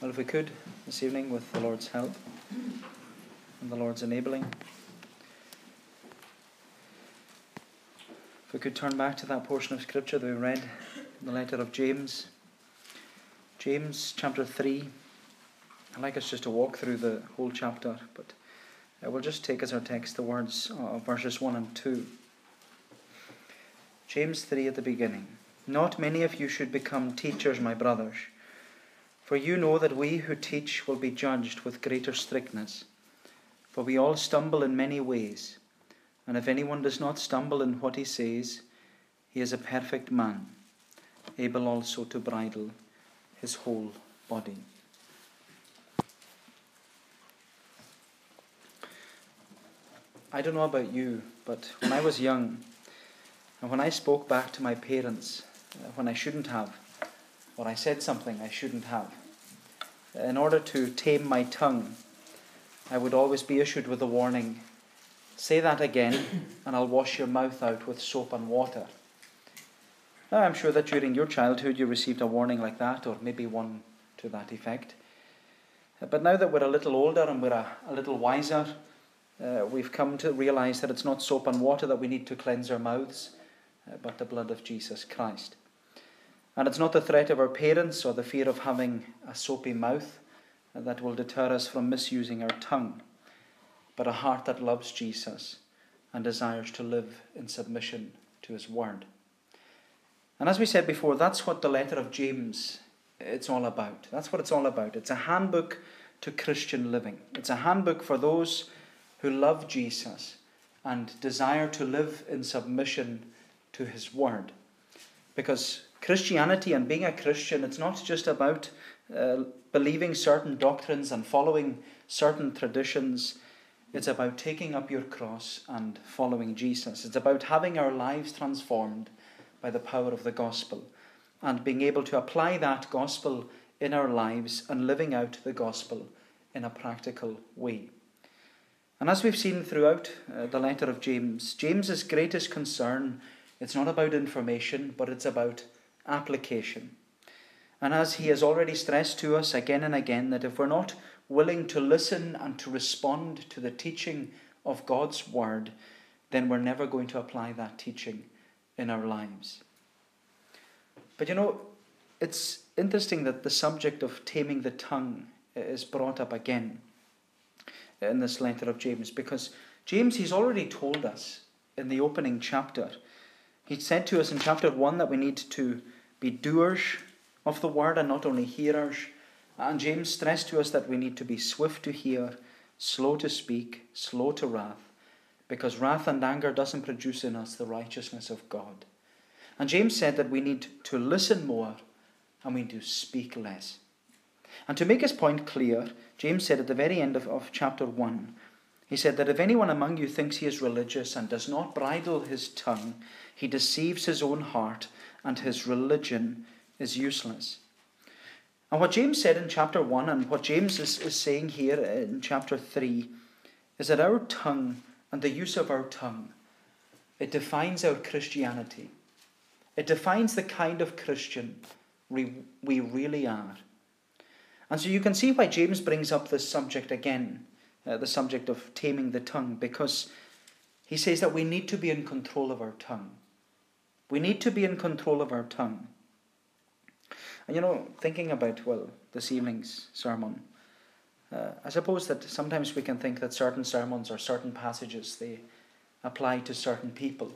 Well, if we could this evening, with the Lord's help and the Lord's enabling, if we could turn back to that portion of Scripture that we read in the letter of James. James chapter 3. I'd like us just to walk through the whole chapter, but uh, I will just take as our text the words of verses 1 and 2. James 3 at the beginning. Not many of you should become teachers, my brothers, for you know that we who teach will be judged with greater strictness. For we all stumble in many ways, and if anyone does not stumble in what he says, he is a perfect man, able also to bridle his whole body. I don't know about you, but when I was young, and when I spoke back to my parents uh, when I shouldn't have, or I said something I shouldn't have, in order to tame my tongue, I would always be issued with a warning say that again, and I'll wash your mouth out with soap and water. Now, I'm sure that during your childhood you received a warning like that, or maybe one to that effect. But now that we're a little older and we're a, a little wiser, uh, we've come to realize that it's not soap and water that we need to cleanse our mouths, uh, but the blood of Jesus Christ. And it's not the threat of our parents or the fear of having a soapy mouth that will deter us from misusing our tongue, but a heart that loves Jesus and desires to live in submission to his word. And as we said before, that's what the letter of James it's all about. That's what it's all about. It's a handbook to Christian living. It's a handbook for those who love Jesus and desire to live in submission to his word. Because Christianity and being a Christian, it's not just about uh, believing certain doctrines and following certain traditions. It's about taking up your cross and following Jesus. It's about having our lives transformed by the power of the gospel and being able to apply that gospel in our lives and living out the gospel in a practical way. And as we've seen throughout uh, the letter of James, James's greatest concern it's not about information, but it's about application. And as he has already stressed to us again and again, that if we're not willing to listen and to respond to the teaching of God's word, then we're never going to apply that teaching in our lives. But you know, it's interesting that the subject of taming the tongue is brought up again in this letter of James because James, he's already told us in the opening chapter, he said to us in chapter 1 that we need to be doers of the word and not only hearers. And James stressed to us that we need to be swift to hear, slow to speak, slow to wrath, because wrath and anger doesn't produce in us the righteousness of God. And James said that we need to listen more and we need to speak less. And to make his point clear, James said at the very end of, of chapter 1, he said that if anyone among you thinks he is religious and does not bridle his tongue, he deceives his own heart and his religion is useless. And what James said in chapter 1 and what James is, is saying here in chapter 3 is that our tongue and the use of our tongue, it defines our Christianity. It defines the kind of Christian we, we really are. And so you can see why James brings up this subject again, uh, the subject of taming the tongue, because he says that we need to be in control of our tongue. We need to be in control of our tongue. And you know, thinking about, well, this evening's sermon, uh, I suppose that sometimes we can think that certain sermons or certain passages, they apply to certain people.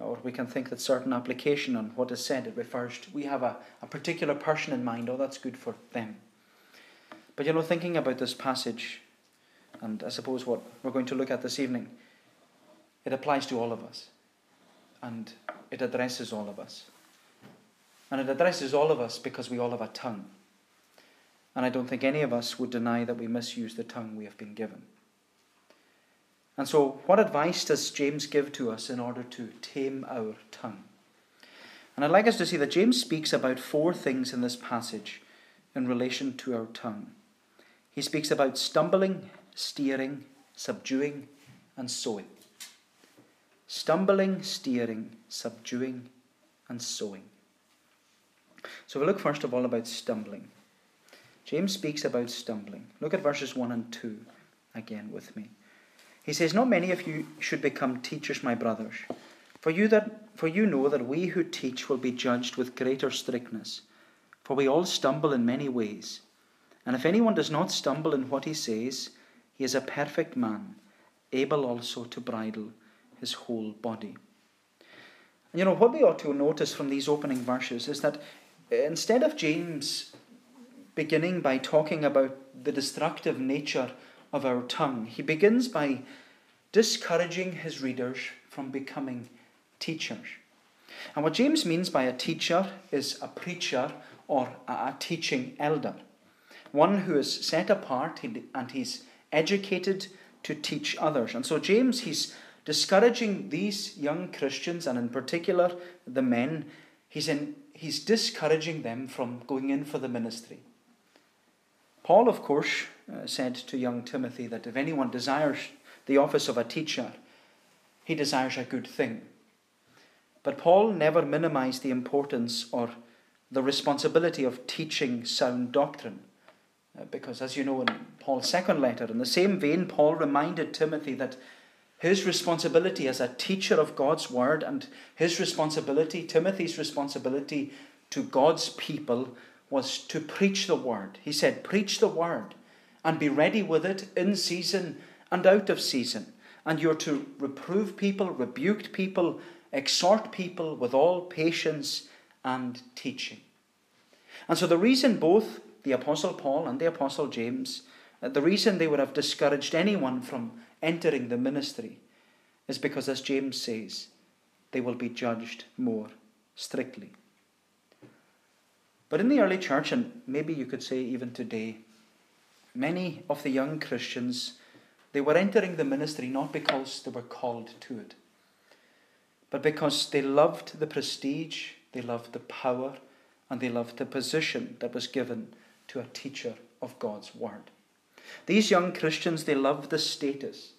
Or we can think that certain application on what is said it refers to we have a, a particular person in mind oh that's good for them. But you know thinking about this passage and i suppose what we're going to look at this evening it applies to all of us and it addresses all of us and it addresses all of us because we all have a tongue and i don't think any of us would deny that we misuse the tongue we have been given and so, what advice does James give to us in order to tame our tongue? And I'd like us to see that James speaks about four things in this passage in relation to our tongue. He speaks about stumbling, steering, subduing, and sowing. Stumbling, steering, subduing, and sowing. So we look first of all about stumbling. James speaks about stumbling. Look at verses 1 and 2 again with me. He says, Not many of you should become teachers, my brothers, for you, that, for you know that we who teach will be judged with greater strictness. For we all stumble in many ways. And if anyone does not stumble in what he says, he is a perfect man, able also to bridle his whole body. And you know, what we ought to notice from these opening verses is that instead of James beginning by talking about the destructive nature of our tongue, he begins by discouraging his readers from becoming teachers. And what James means by a teacher is a preacher or a teaching elder, one who is set apart and he's educated to teach others. And so, James, he's discouraging these young Christians, and in particular the men, he's, in, he's discouraging them from going in for the ministry. Paul, of course, uh, said to young Timothy that if anyone desires the office of a teacher, he desires a good thing. But Paul never minimized the importance or the responsibility of teaching sound doctrine. Uh, because, as you know, in Paul's second letter, in the same vein, Paul reminded Timothy that his responsibility as a teacher of God's word and his responsibility, Timothy's responsibility to God's people, was to preach the word. He said, Preach the word and be ready with it in season and out of season. And you're to reprove people, rebuke people, exhort people with all patience and teaching. And so, the reason both the Apostle Paul and the Apostle James, uh, the reason they would have discouraged anyone from entering the ministry is because, as James says, they will be judged more strictly. But in the early church, and maybe you could say even today, many of the young Christians, they were entering the ministry not because they were called to it, but because they loved the prestige, they loved the power, and they loved the position that was given to a teacher of God's Word. These young Christians, they love the status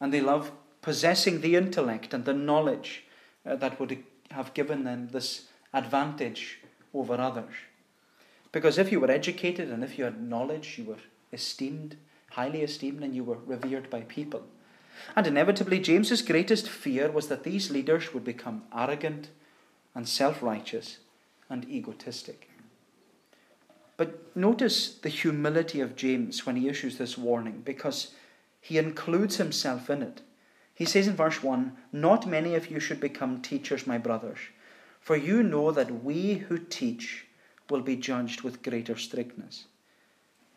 and they love possessing the intellect and the knowledge uh, that would have given them this advantage over others. Because if you were educated and if you had knowledge, you were esteemed, highly esteemed, and you were revered by people. And inevitably, James's greatest fear was that these leaders would become arrogant and self righteous and egotistic. But notice the humility of James when he issues this warning, because he includes himself in it. He says in verse 1 Not many of you should become teachers, my brothers, for you know that we who teach will be judged with greater strictness.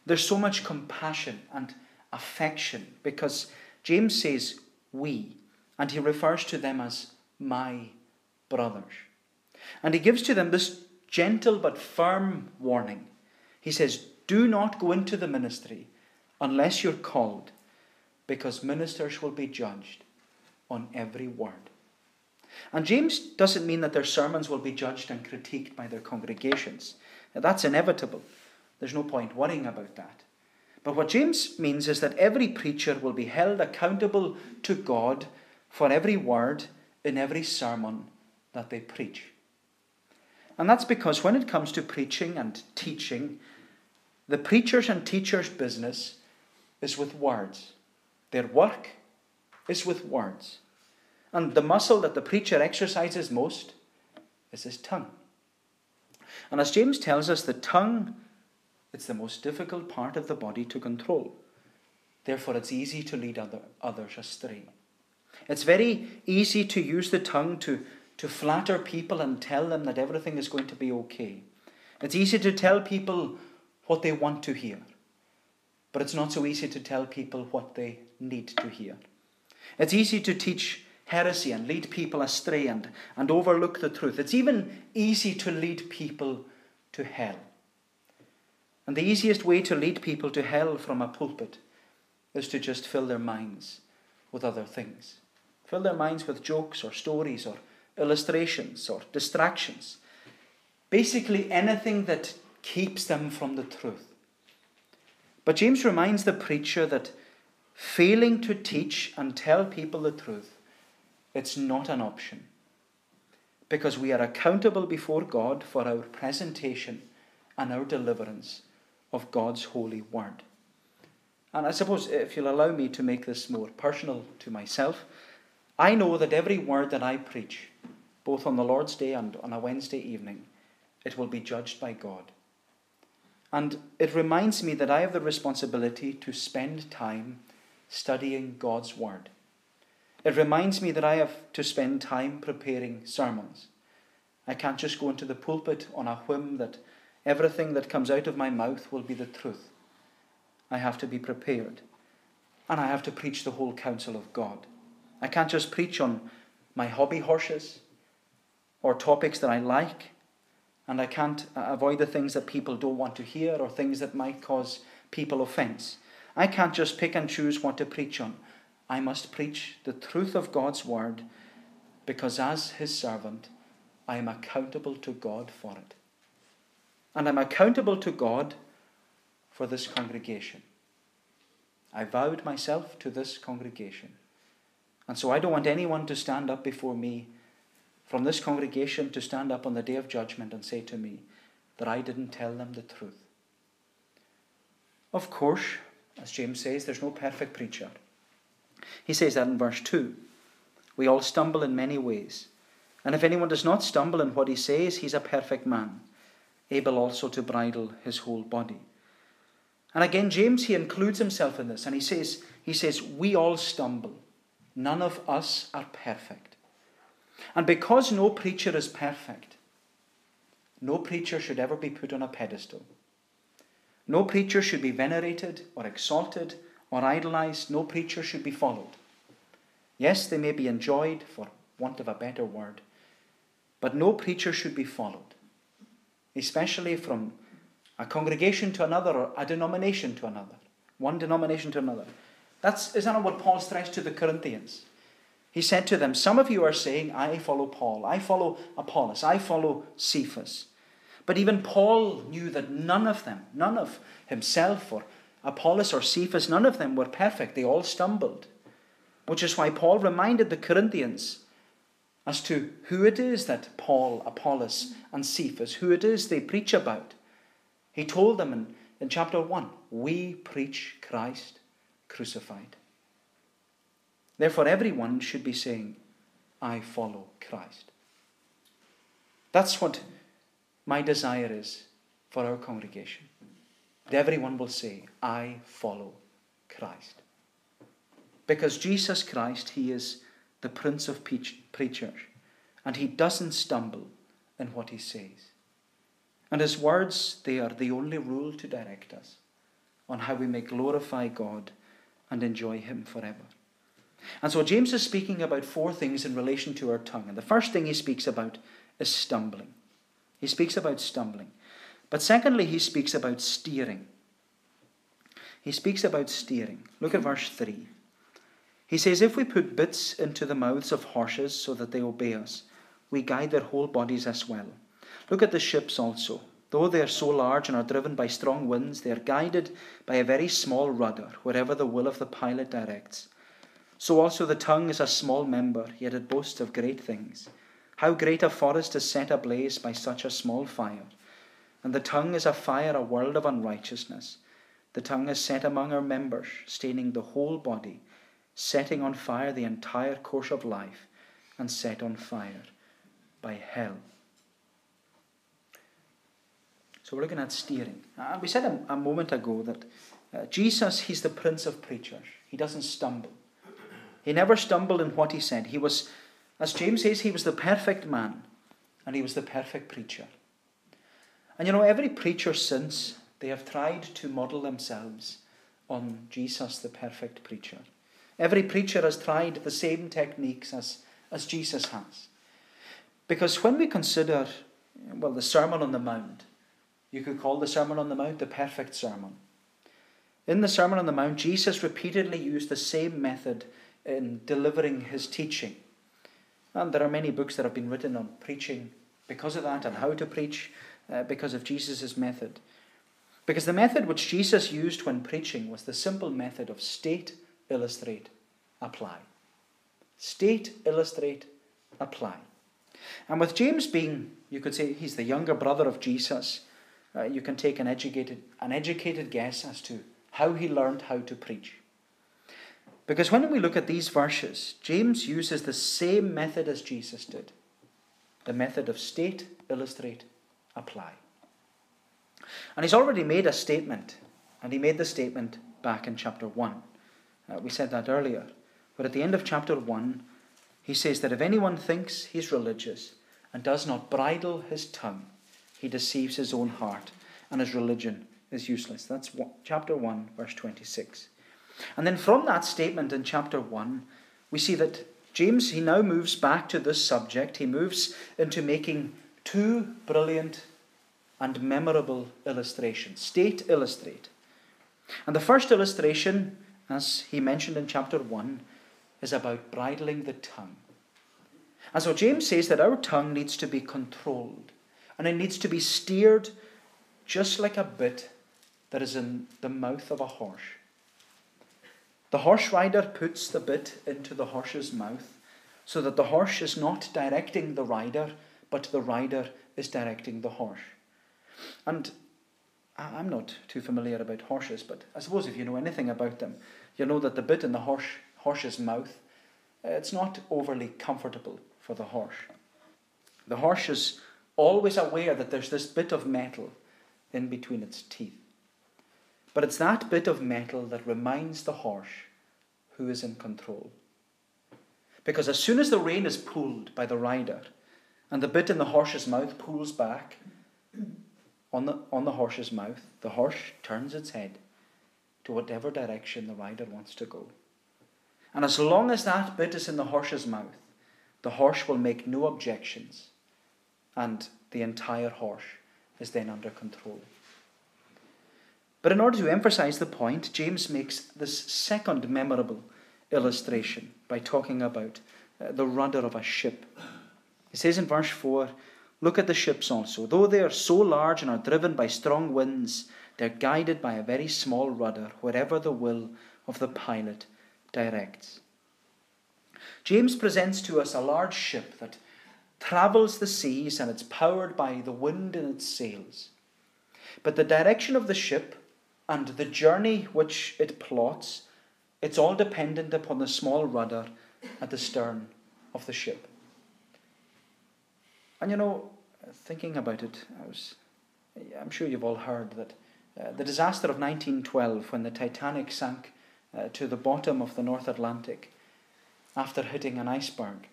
There's so much compassion and affection because James says we, and he refers to them as my brothers. And he gives to them this gentle but firm warning. He says, Do not go into the ministry unless you're called because ministers will be judged on every word. And James doesn't mean that their sermons will be judged and critiqued by their congregations. Now, that's inevitable. There's no point worrying about that. But what James means is that every preacher will be held accountable to God for every word in every sermon that they preach. And that's because when it comes to preaching and teaching, the preacher's and teacher's business is with words. Their work is with words. And the muscle that the preacher exercises most is his tongue. And as James tells us, the tongue it's the most difficult part of the body to control. Therefore, it's easy to lead other, others astray. It's very easy to use the tongue to, to flatter people and tell them that everything is going to be okay. It's easy to tell people what they want to hear. But it's not so easy to tell people what they need to hear. It's easy to teach heresy and lead people astray and, and overlook the truth. It's even easy to lead people to hell. And the easiest way to lead people to hell from a pulpit is to just fill their minds with other things. Fill their minds with jokes or stories or illustrations or distractions. Basically, anything that keeps them from the truth. But James reminds the preacher that failing to teach and tell people the truth, it's not an option. Because we are accountable before God for our presentation and our deliverance of God's holy word. And I suppose if you'll allow me to make this more personal to myself, I know that every word that I preach, both on the Lord's Day and on a Wednesday evening, it will be judged by God. And it reminds me that I have the responsibility to spend time studying God's Word. It reminds me that I have to spend time preparing sermons. I can't just go into the pulpit on a whim that everything that comes out of my mouth will be the truth. I have to be prepared. And I have to preach the whole counsel of God. I can't just preach on my hobby horses or topics that I like, and I can't avoid the things that people don't want to hear or things that might cause people offense. I can't just pick and choose what to preach on. I must preach the truth of God's word because, as his servant, I am accountable to God for it. And I'm accountable to God for this congregation. I vowed myself to this congregation. And so I don't want anyone to stand up before me from this congregation to stand up on the day of judgment and say to me that I didn't tell them the truth. Of course, as James says, there's no perfect preacher. He says that in verse 2. We all stumble in many ways. And if anyone does not stumble in what he says, he's a perfect man, able also to bridle his whole body. And again, James, he includes himself in this, and he says, he says, We all stumble. None of us are perfect. And because no preacher is perfect, no preacher should ever be put on a pedestal. No preacher should be venerated or exalted or idolized. No preacher should be followed. Yes, they may be enjoyed, for want of a better word, but no preacher should be followed, especially from a congregation to another or a denomination to another, one denomination to another. That's, isn't that what Paul stressed to the Corinthians? He said to them, Some of you are saying, I follow Paul, I follow Apollos, I follow Cephas. But even Paul knew that none of them, none of himself or Apollos or Cephas, none of them were perfect. They all stumbled. Which is why Paul reminded the Corinthians as to who it is that Paul, Apollos, and Cephas, who it is they preach about. He told them in, in chapter 1 We preach Christ crucified. Therefore, everyone should be saying, I follow Christ. That's what my desire is for our congregation. That everyone will say, I follow Christ. Because Jesus Christ, He is the Prince of Preachers, and He doesn't stumble in what He says. And His words, they are the only rule to direct us on how we may glorify God and enjoy Him forever. And so James is speaking about four things in relation to our tongue. And the first thing he speaks about is stumbling. He speaks about stumbling. But secondly, he speaks about steering. He speaks about steering. Look at verse 3. He says, If we put bits into the mouths of horses so that they obey us, we guide their whole bodies as well. Look at the ships also. Though they are so large and are driven by strong winds, they are guided by a very small rudder wherever the will of the pilot directs. So also the tongue is a small member, yet it boasts of great things. How great a forest is set ablaze by such a small fire. And the tongue is a fire, a world of unrighteousness. The tongue is set among our members, staining the whole body, setting on fire the entire course of life, and set on fire by hell. So we're looking at steering. And we said a, a moment ago that uh, Jesus, he's the prince of preachers. He doesn't stumble. He never stumbled in what he said. He was, as James says, he was the perfect man and he was the perfect preacher. And you know, every preacher since, they have tried to model themselves on Jesus, the perfect preacher. Every preacher has tried the same techniques as, as Jesus has. Because when we consider, well, the Sermon on the Mount, you could call the Sermon on the Mount the perfect sermon. In the Sermon on the Mount, Jesus repeatedly used the same method in delivering his teaching. And there are many books that have been written on preaching because of that and how to preach uh, because of Jesus' method. Because the method which Jesus used when preaching was the simple method of state, illustrate, apply. State, illustrate, apply. And with James being, you could say, he's the younger brother of Jesus, uh, you can take an educated, an educated guess as to how he learned how to preach. Because when we look at these verses, James uses the same method as Jesus did the method of state, illustrate, apply. And he's already made a statement, and he made the statement back in chapter 1. Uh, we said that earlier. But at the end of chapter 1, he says that if anyone thinks he's religious and does not bridle his tongue, he deceives his own heart, and his religion is useless. That's chapter 1, verse 26. And then from that statement in chapter 1, we see that James, he now moves back to this subject. He moves into making two brilliant and memorable illustrations. State, illustrate. And the first illustration, as he mentioned in chapter 1, is about bridling the tongue. And so James says that our tongue needs to be controlled and it needs to be steered just like a bit that is in the mouth of a horse. The horse rider puts the bit into the horse's mouth so that the horse is not directing the rider, but the rider is directing the horse. And I'm not too familiar about horses, but I suppose if you know anything about them, you know that the bit in the horse, horse's mouth, uh, it's not overly comfortable for the horse. The horse is always aware that there's this bit of metal in between its teeth. But it's that bit of metal that reminds the horse who is in control. Because as soon as the rein is pulled by the rider and the bit in the horse's mouth pulls back on the, on the horse's mouth, the horse turns its head to whatever direction the rider wants to go. And as long as that bit is in the horse's mouth, the horse will make no objections, and the entire horse is then under control. But in order to emphasize the point, James makes this second memorable illustration by talking about uh, the rudder of a ship. He says in verse 4 Look at the ships also. Though they are so large and are driven by strong winds, they're guided by a very small rudder wherever the will of the pilot directs. James presents to us a large ship that travels the seas and it's powered by the wind in its sails. But the direction of the ship and the journey which it plots, it's all dependent upon the small rudder at the stern of the ship. And you know, thinking about it, I was, I'm sure you've all heard that uh, the disaster of 1912, when the Titanic sank uh, to the bottom of the North Atlantic after hitting an iceberg,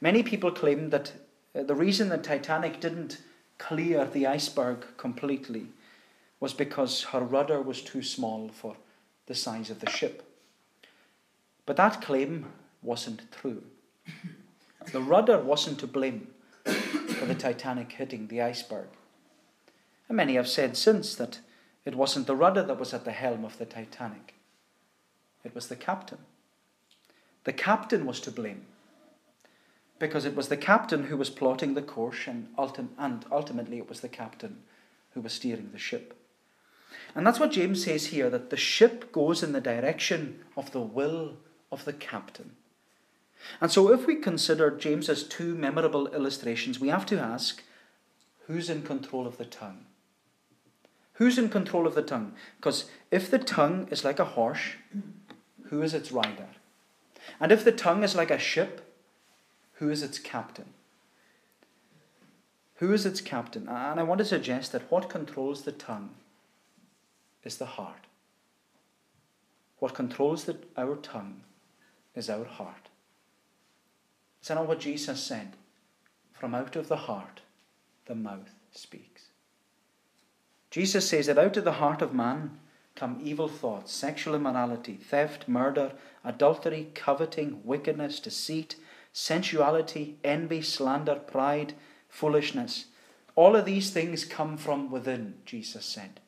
many people claimed that uh, the reason the Titanic didn't clear the iceberg completely was because her rudder was too small for the size of the ship. But that claim wasn't true. The rudder wasn't to blame for the Titanic hitting the iceberg. And many have said since that it wasn't the rudder that was at the helm of the Titanic, it was the captain. The captain was to blame because it was the captain who was plotting the course, and, and ultimately it was the captain who was steering the ship. And that's what James says here that the ship goes in the direction of the will of the captain. And so, if we consider James's two memorable illustrations, we have to ask who's in control of the tongue? Who's in control of the tongue? Because if the tongue is like a horse, who is its rider? And if the tongue is like a ship, who is its captain? Who is its captain? And I want to suggest that what controls the tongue is the heart. What controls the, our tongue is our heart. Is that not what Jesus said? From out of the heart, the mouth speaks. Jesus says that out of the heart of man come evil thoughts, sexual immorality, theft, murder, adultery, coveting, wickedness, deceit, sensuality, envy, slander, pride, foolishness. All of these things come from within, Jesus said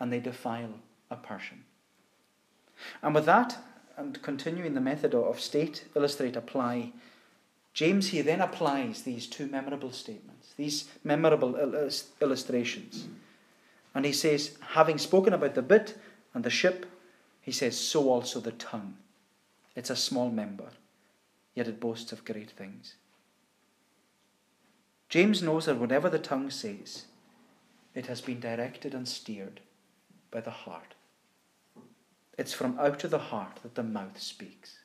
and they defile a person. And with that, and continuing the method of state, illustrate, apply, James here then applies these two memorable statements, these memorable uh, illustrations. And he says, having spoken about the bit and the ship, he says, so also the tongue. It's a small member, yet it boasts of great things. James knows that whatever the tongue says, it has been directed and steered by the heart. It's from out of the heart that the mouth speaks.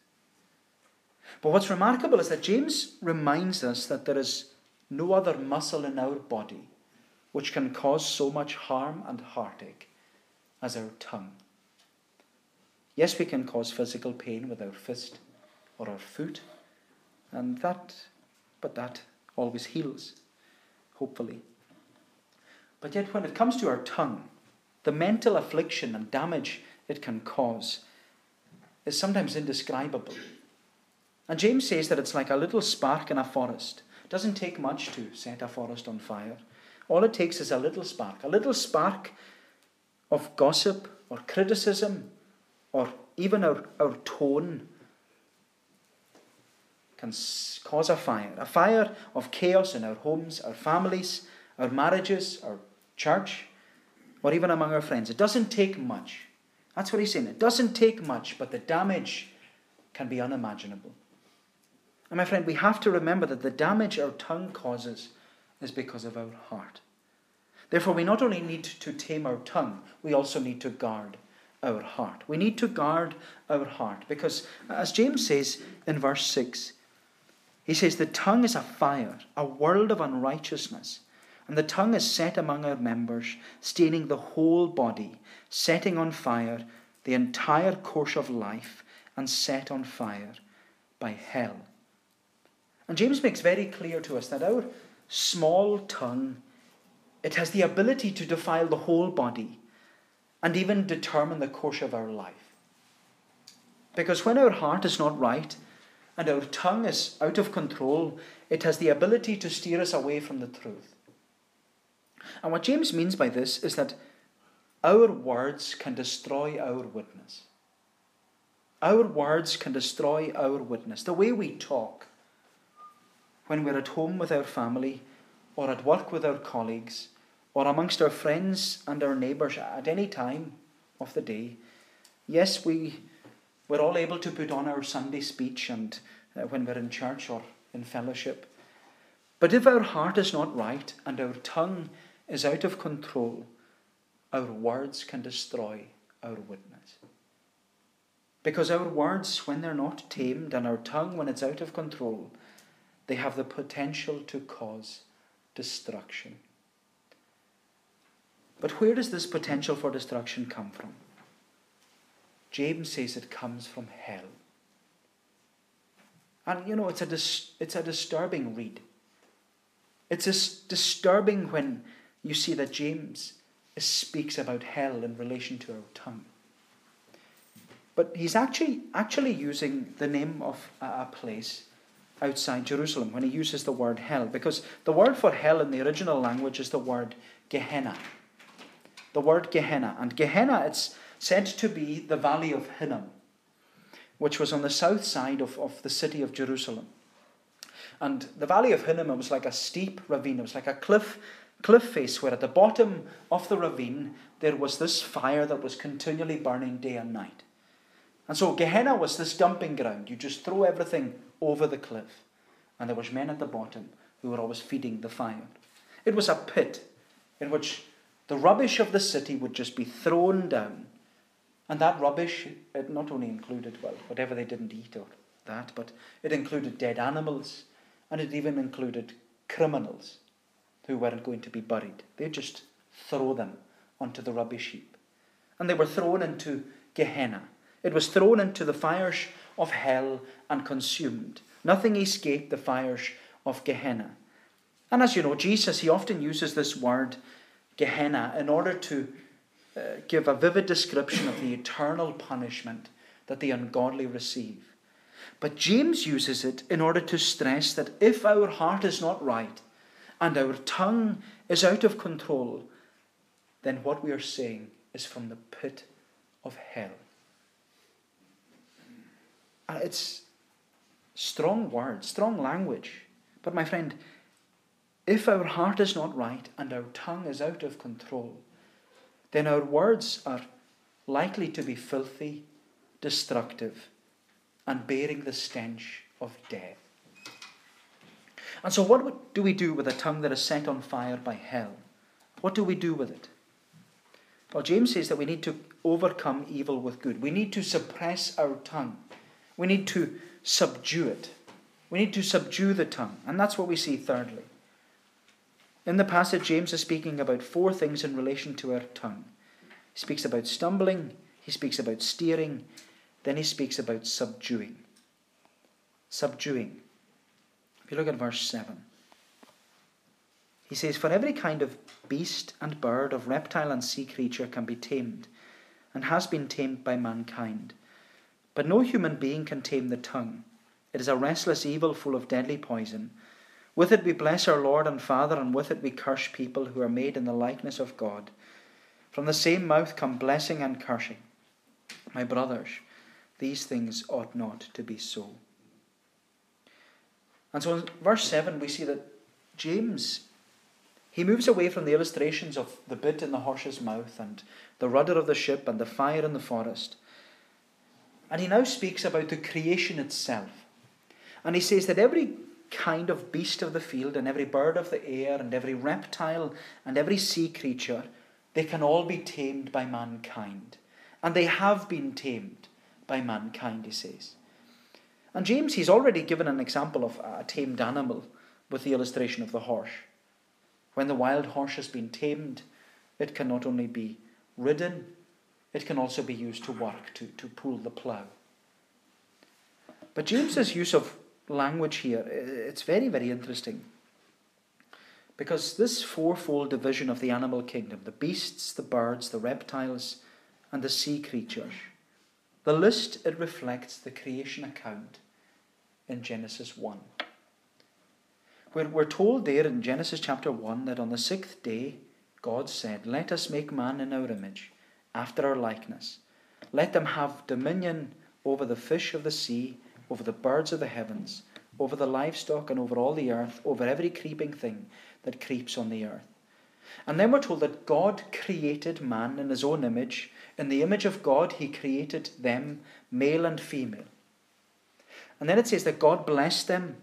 But what's remarkable is that James reminds us that there is no other muscle in our body which can cause so much harm and heartache as our tongue. Yes, we can cause physical pain with our fist or our foot, and that, but that always heals, hopefully. But yet, when it comes to our tongue, the mental affliction and damage it can cause is sometimes indescribable. And James says that it's like a little spark in a forest. It doesn't take much to set a forest on fire. All it takes is a little spark, a little spark of gossip or criticism or even our, our tone can cause a fire. A fire of chaos in our homes, our families, our marriages, our church, or even among our friends. It doesn't take much. That's what he's saying. It doesn't take much, but the damage can be unimaginable. And my friend, we have to remember that the damage our tongue causes is because of our heart. Therefore, we not only need to tame our tongue, we also need to guard our heart. We need to guard our heart because, as James says in verse 6, he says, The tongue is a fire, a world of unrighteousness. And the tongue is set among our members, staining the whole body, setting on fire the entire course of life, and set on fire by hell. And James makes very clear to us that our small tongue, it has the ability to defile the whole body and even determine the course of our life. Because when our heart is not right and our tongue is out of control, it has the ability to steer us away from the truth. And what James means by this is that our words can destroy our witness. Our words can destroy our witness. The way we talk when we're at home with our family or at work with our colleagues or amongst our friends and our neighbours at any time of the day. Yes, we, we're all able to put on our Sunday speech and uh, when we're in church or in fellowship. But if our heart is not right and our tongue is out of control, our words can destroy our witness. Because our words, when they're not tamed, and our tongue, when it's out of control, they have the potential to cause destruction. But where does this potential for destruction come from? James says it comes from hell. And you know, it's a, dis- it's a disturbing read. It's disturbing when you see that James speaks about hell in relation to our tongue. But he's actually, actually using the name of a place outside Jerusalem when he uses the word hell, because the word for hell in the original language is the word Gehenna the word Gehenna. And Gehenna, it's said to be the valley of Hinnom, which was on the south side of, of the city of Jerusalem. And the valley of Hinnom was like a steep ravine, it was like a cliff, cliff face where at the bottom of the ravine there was this fire that was continually burning day and night. And so Gehenna was this dumping ground. You just throw everything over the cliff. And there was men at the bottom who were always feeding the fire. It was a pit in which the rubbish of the city would just be thrown down. And that rubbish, it not only included, well, whatever they didn't eat or that, but it included dead animals and it even included criminals who weren't going to be buried. They'd just throw them onto the rubbish heap. And they were thrown into Gehenna. It was thrown into the fires of hell and consumed. Nothing escaped the fires of Gehenna. And as you know, Jesus, he often uses this word Gehenna in order to uh, give a vivid description of the eternal punishment that the ungodly receive. But James uses it in order to stress that if our heart is not right and our tongue is out of control, then what we are saying is from the pit of hell. And it's strong words, strong language. But my friend, if our heart is not right and our tongue is out of control, then our words are likely to be filthy, destructive, and bearing the stench of death. And so, what do we do with a tongue that is set on fire by hell? What do we do with it? Well, James says that we need to overcome evil with good. We need to suppress our tongue. We need to subdue it. We need to subdue the tongue. And that's what we see thirdly. In the passage, James is speaking about four things in relation to our tongue. He speaks about stumbling, he speaks about steering, then he speaks about subduing. Subduing. If you look at verse 7, he says, For every kind of beast and bird, of reptile and sea creature can be tamed, and has been tamed by mankind. But no human being can tame the tongue. It is a restless evil full of deadly poison. With it we bless our Lord and Father, and with it we curse people who are made in the likeness of God. From the same mouth come blessing and cursing. My brothers, these things ought not to be so. And so in verse 7, we see that James, he moves away from the illustrations of the bit in the horse's mouth and the rudder of the ship and the fire in the forest. And he now speaks about the creation itself. And he says that every kind of beast of the field and every bird of the air and every reptile and every sea creature, they can all be tamed by mankind. And they have been tamed by mankind, he says. And James, he's already given an example of a tamed animal with the illustration of the horse. When the wild horse has been tamed, it can not only be ridden, it can also be used to work, to, to pull the plough. But James's use of language here, it's very, very interesting. Because this fourfold division of the animal kingdom the beasts, the birds, the reptiles, and the sea creatures the list it reflects the creation account in Genesis 1. We're, we're told there in Genesis chapter 1 that on the sixth day God said, Let us make man in our image, after our likeness. Let them have dominion over the fish of the sea, over the birds of the heavens, over the livestock, and over all the earth, over every creeping thing that creeps on the earth. And then we're told that God created man in his own image. In the image of God, he created them, male and female. And then it says that God blessed them.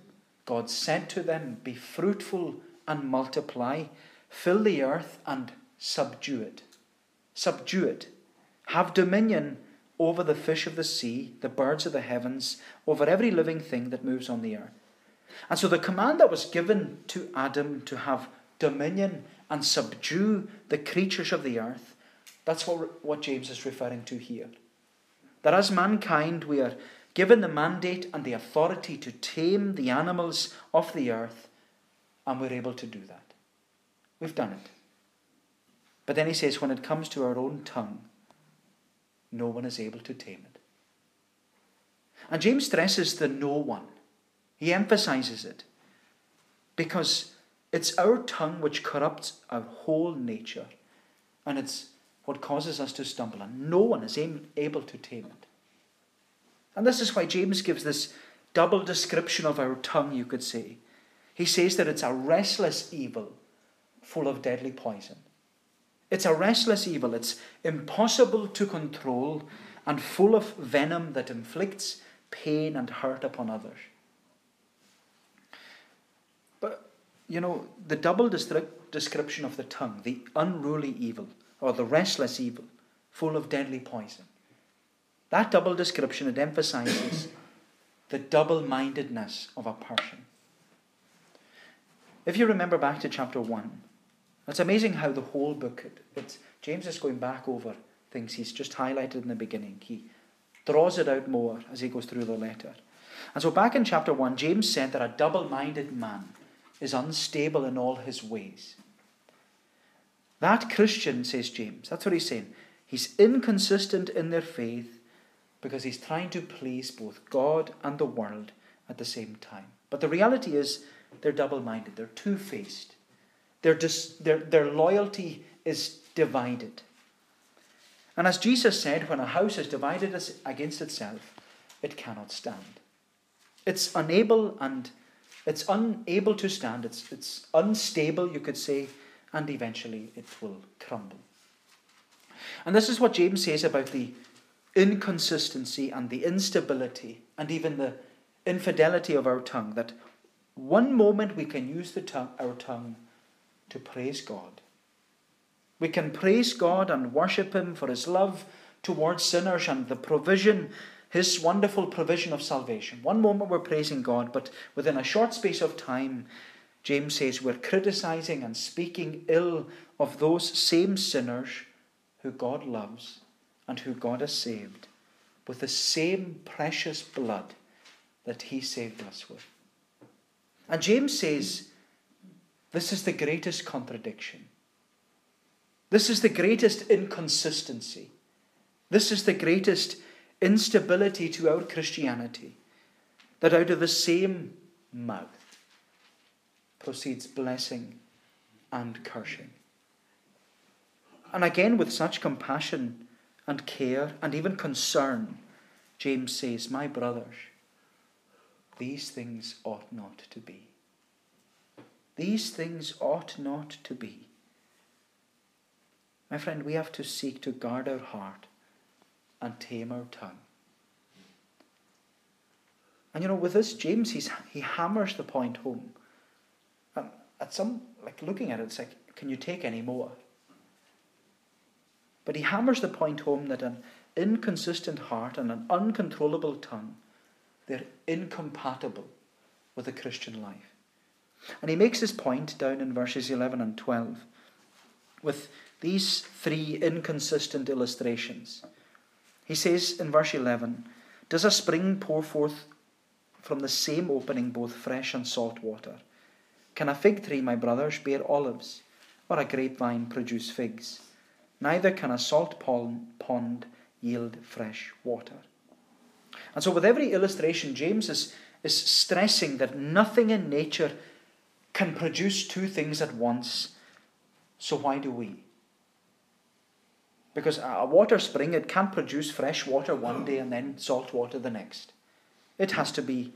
God said to them, Be fruitful and multiply, fill the earth and subdue it. Subdue it. Have dominion over the fish of the sea, the birds of the heavens, over every living thing that moves on the earth. And so the command that was given to Adam to have dominion and subdue the creatures of the earth, that's what, what James is referring to here. That as mankind, we are given the mandate and the authority to tame the animals of the earth, and we're able to do that. We've done it. But then he says, when it comes to our own tongue, no one is able to tame it. And James stresses the no one. He emphasizes it because it's our tongue which corrupts our whole nature, and it's what causes us to stumble, and no one is able to tame it. And this is why James gives this double description of our tongue, you could say. He says that it's a restless evil full of deadly poison. It's a restless evil. It's impossible to control and full of venom that inflicts pain and hurt upon others. But, you know, the double description of the tongue, the unruly evil, or the restless evil, full of deadly poison, that double description, it emphasizes the double mindedness of a person. If you remember back to chapter 1, it's amazing how the whole book, it, James is going back over things he's just highlighted in the beginning. He draws it out more as he goes through the letter. And so, back in chapter 1, James said that a double minded man is unstable in all his ways. That Christian, says James, that's what he's saying. He's inconsistent in their faith because he's trying to please both God and the world at the same time. But the reality is, they're double minded, they're two faced. Their, dis- their, their loyalty is divided. And as Jesus said, when a house is divided against itself, it cannot stand. It's unable and it's unable to stand. It's, it's unstable, you could say, and eventually it will crumble. And this is what James says about the inconsistency and the instability and even the infidelity of our tongue. That one moment we can use the tongue, our tongue to praise God, We can praise God and worship Him for His love towards sinners and the provision, His wonderful provision of salvation. One moment we're praising God, but within a short space of time, James says we're criticizing and speaking ill of those same sinners who God loves and who God has saved with the same precious blood that He saved us with. And James says this is the greatest contradiction. This is the greatest inconsistency. This is the greatest instability to our Christianity. That out of the same mouth proceeds blessing and cursing. And again, with such compassion and care and even concern, James says, My brothers, these things ought not to be. These things ought not to be. My friend, we have to seek to guard our heart and tame our tongue. And you know, with this, James, he's, he hammers the point home. And at some, like looking at it, it's like, can you take any more? But he hammers the point home that an inconsistent heart and an uncontrollable tongue, they're incompatible with a Christian life. And he makes his point down in verses 11 and 12 with these three inconsistent illustrations. He says in verse 11, Does a spring pour forth from the same opening both fresh and salt water? Can a fig tree, my brothers, bear olives, or a grapevine produce figs? Neither can a salt pond yield fresh water. And so, with every illustration, James is, is stressing that nothing in nature can produce two things at once. So, why do we? Because a water spring, it can't produce fresh water one day and then salt water the next. It has to be,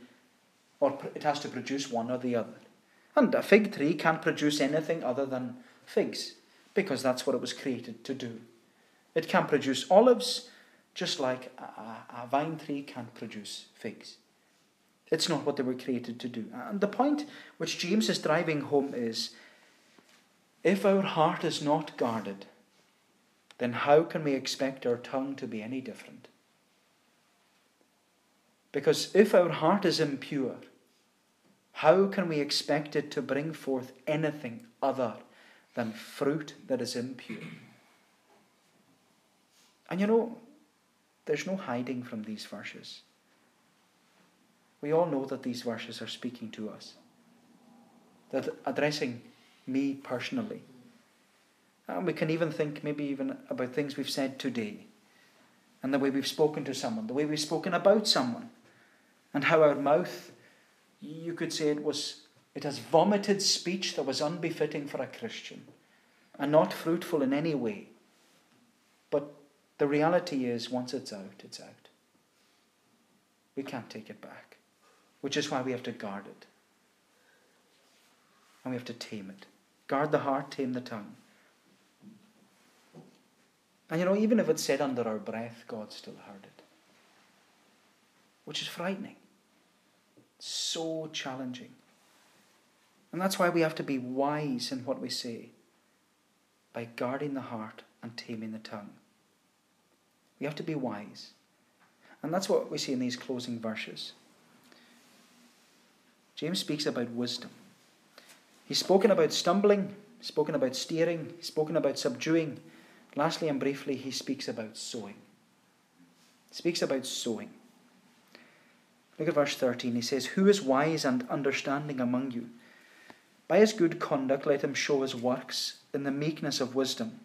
or it has to produce one or the other. And a fig tree can't produce anything other than figs, because that's what it was created to do. It can produce olives, just like a, a vine tree can't produce figs. It's not what they were created to do. And the point which James is driving home is if our heart is not guarded, then how can we expect our tongue to be any different? Because if our heart is impure, how can we expect it to bring forth anything other than fruit that is impure? And you know, there's no hiding from these verses. We all know that these verses are speaking to us, that addressing me personally. And we can even think maybe even about things we've said today, and the way we've spoken to someone, the way we've spoken about someone, and how our mouth, you could say it was it has vomited speech that was unbefitting for a Christian and not fruitful in any way. But the reality is, once it's out, it's out. We can't take it back, which is why we have to guard it. And we have to tame it. Guard the heart, tame the tongue. And you know, even if it's said under our breath, God still heard it. Which is frightening. So challenging. And that's why we have to be wise in what we say by guarding the heart and taming the tongue. We have to be wise. And that's what we see in these closing verses. James speaks about wisdom. He's spoken about stumbling, spoken about steering, spoken about subduing. Lastly and briefly, he speaks about sowing. Speaks about sowing. Look at verse 13. He says, Who is wise and understanding among you? By his good conduct, let him show his works in the meekness of wisdom.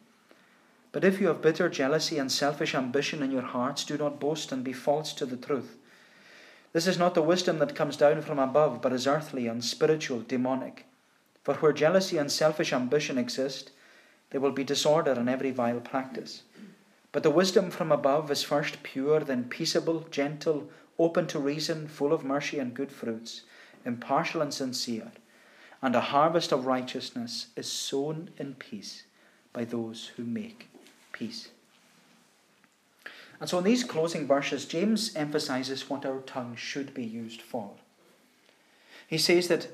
But if you have bitter jealousy and selfish ambition in your hearts, do not boast and be false to the truth. This is not the wisdom that comes down from above, but is earthly, unspiritual, demonic. For where jealousy and selfish ambition exist, there will be disorder and every vile practice. But the wisdom from above is first pure, then peaceable, gentle, open to reason, full of mercy and good fruits, impartial and sincere. And a harvest of righteousness is sown in peace by those who make peace. And so, in these closing verses, James emphasizes what our tongue should be used for. He says that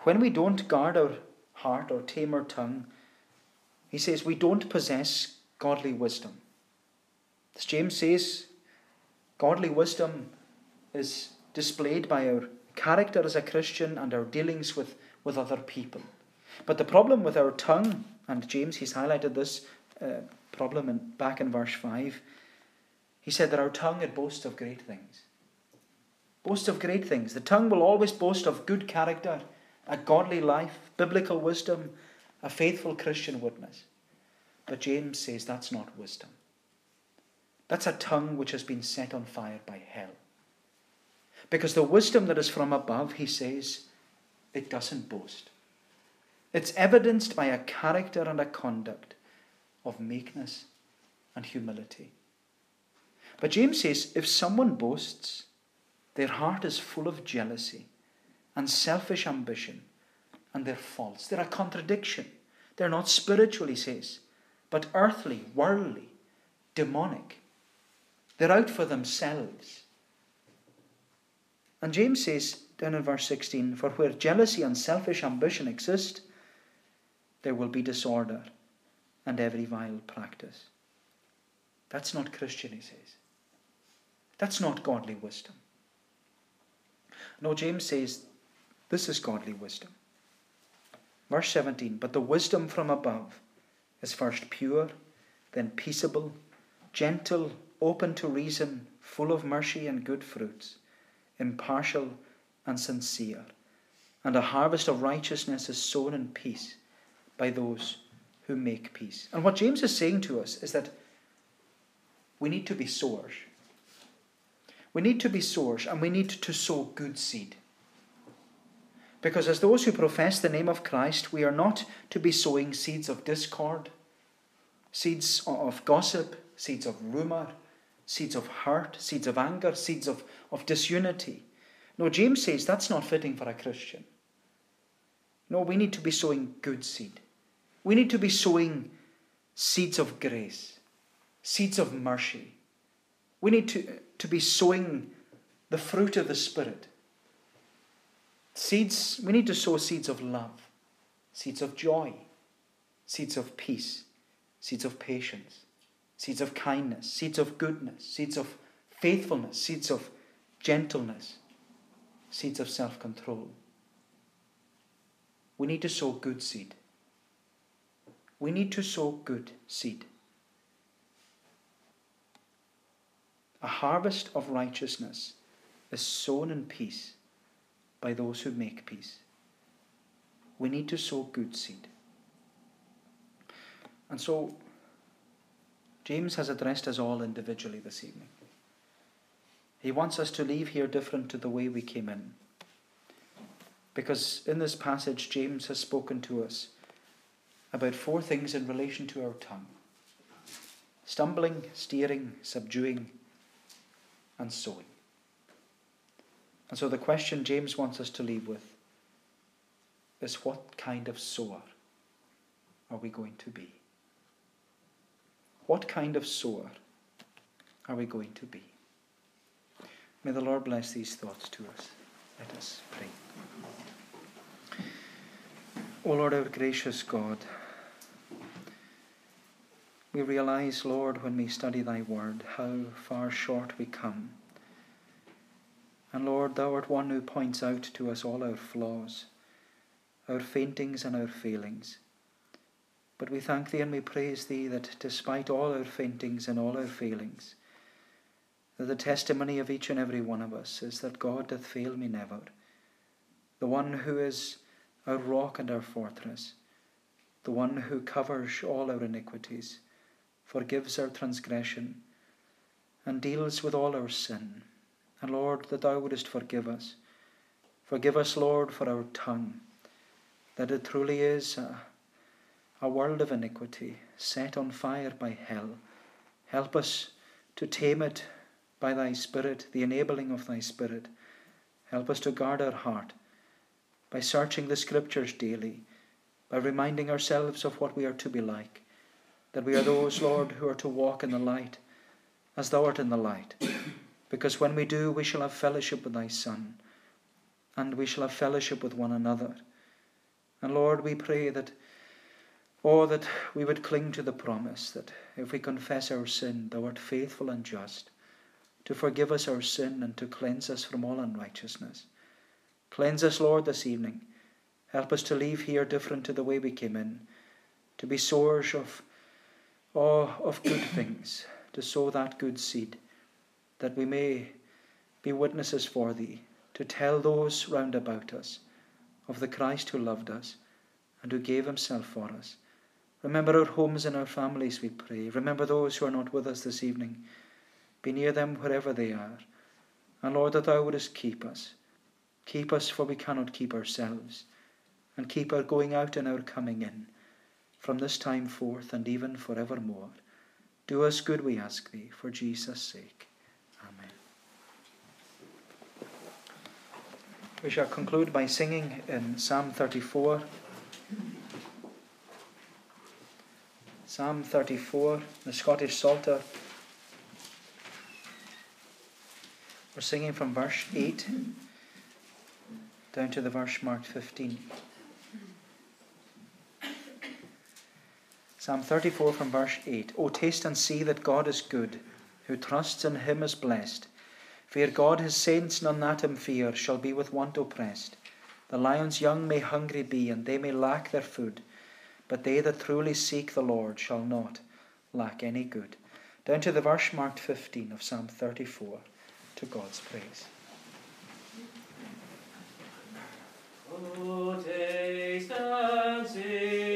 when we don't guard our heart or tame our tongue, He says we don't possess godly wisdom. As James says, godly wisdom is displayed by our character as a Christian and our dealings with, with other people. But the problem with our tongue, and James, he's highlighted this uh, problem in, back in verse 5, he said that our tongue it boasts of great things. Boast of great things. The tongue will always boast of good character, a godly life, biblical wisdom, a faithful Christian witness. But James says that's not wisdom. That's a tongue which has been set on fire by hell. Because the wisdom that is from above, he says, it doesn't boast. It's evidenced by a character and a conduct of meekness and humility. But James says if someone boasts, their heart is full of jealousy and selfish ambition, and they're false. They're a contradiction. They're not spiritual, he says, but earthly, worldly, demonic. They're out for themselves. And James says down in verse 16 For where jealousy and selfish ambition exist, there will be disorder and every vile practice. That's not Christian, he says. That's not godly wisdom. No, James says this is godly wisdom. Verse 17 But the wisdom from above is first pure, then peaceable, gentle, open to reason, full of mercy and good fruits, impartial and sincere. And a harvest of righteousness is sown in peace by those who make peace. And what James is saying to us is that we need to be sowers. We need to be sowers and we need to sow good seed. Because as those who profess the name of Christ, we are not to be sowing seeds of discord, seeds of gossip, seeds of rumour, seeds of hurt, seeds of anger, seeds of, of disunity. No, James says that's not fitting for a Christian. No, we need to be sowing good seed. We need to be sowing seeds of grace, seeds of mercy. We need to, to be sowing the fruit of the Spirit. Seeds, we need to sow seeds of love, seeds of joy, seeds of peace, seeds of patience, seeds of kindness, seeds of goodness, seeds of faithfulness, seeds of gentleness, seeds of self control. We need to sow good seed. We need to sow good seed. A harvest of righteousness is sown in peace by those who make peace. We need to sow good seed. And so, James has addressed us all individually this evening. He wants us to leave here different to the way we came in. Because in this passage, James has spoken to us about four things in relation to our tongue stumbling, steering, subduing, and sowing. And so the question James wants us to leave with is what kind of sower are we going to be? What kind of sower are we going to be? May the Lord bless these thoughts to us. Let us pray. O Lord, our gracious God, we realize, Lord, when we study Thy Word, how far short we come. And Lord, Thou art one who points out to us all our flaws, our faintings and our failings. But we thank Thee and we praise Thee that despite all our faintings and all our failings, that the testimony of each and every one of us is that God doth fail me never, the one who is our rock and our fortress, the one who covers all our iniquities, forgives our transgression, and deals with all our sin. And Lord, that Thou wouldest forgive us. Forgive us, Lord, for our tongue, that it truly is a, a world of iniquity, set on fire by hell. Help us to tame it by Thy Spirit, the enabling of Thy Spirit. Help us to guard our heart by searching the Scriptures daily, by reminding ourselves of what we are to be like, that we are those, Lord, who are to walk in the light, as Thou art in the light. Because when we do, we shall have fellowship with Thy Son, and we shall have fellowship with one another. And Lord, we pray that Oh, that we would cling to the promise that if we confess our sin, thou art faithful and just to forgive us our sin and to cleanse us from all unrighteousness. Cleanse us, Lord, this evening. Help us to leave here different to the way we came in, to be sowers of, oh, of good things, to sow that good seed, that we may be witnesses for thee, to tell those round about us of the Christ who loved us and who gave himself for us. Remember our homes and our families, we pray. Remember those who are not with us this evening. Be near them wherever they are. And Lord, that thou wouldest keep us. Keep us, for we cannot keep ourselves. And keep our going out and our coming in from this time forth and even forevermore. Do us good, we ask thee, for Jesus' sake. Amen. We shall conclude by singing in Psalm 34. Psalm 34, the Scottish Psalter. We're singing from verse 8 down to the verse marked 15. Psalm 34 from verse 8. O taste and see that God is good, who trusts in him is blessed. Fear God, his saints, none that him fear, shall be with want oppressed. The lions young may hungry be, and they may lack their food, but they that truly seek the Lord shall not lack any good. Down to the verse marked 15 of Psalm 34 to God's praise. Oh, taste and see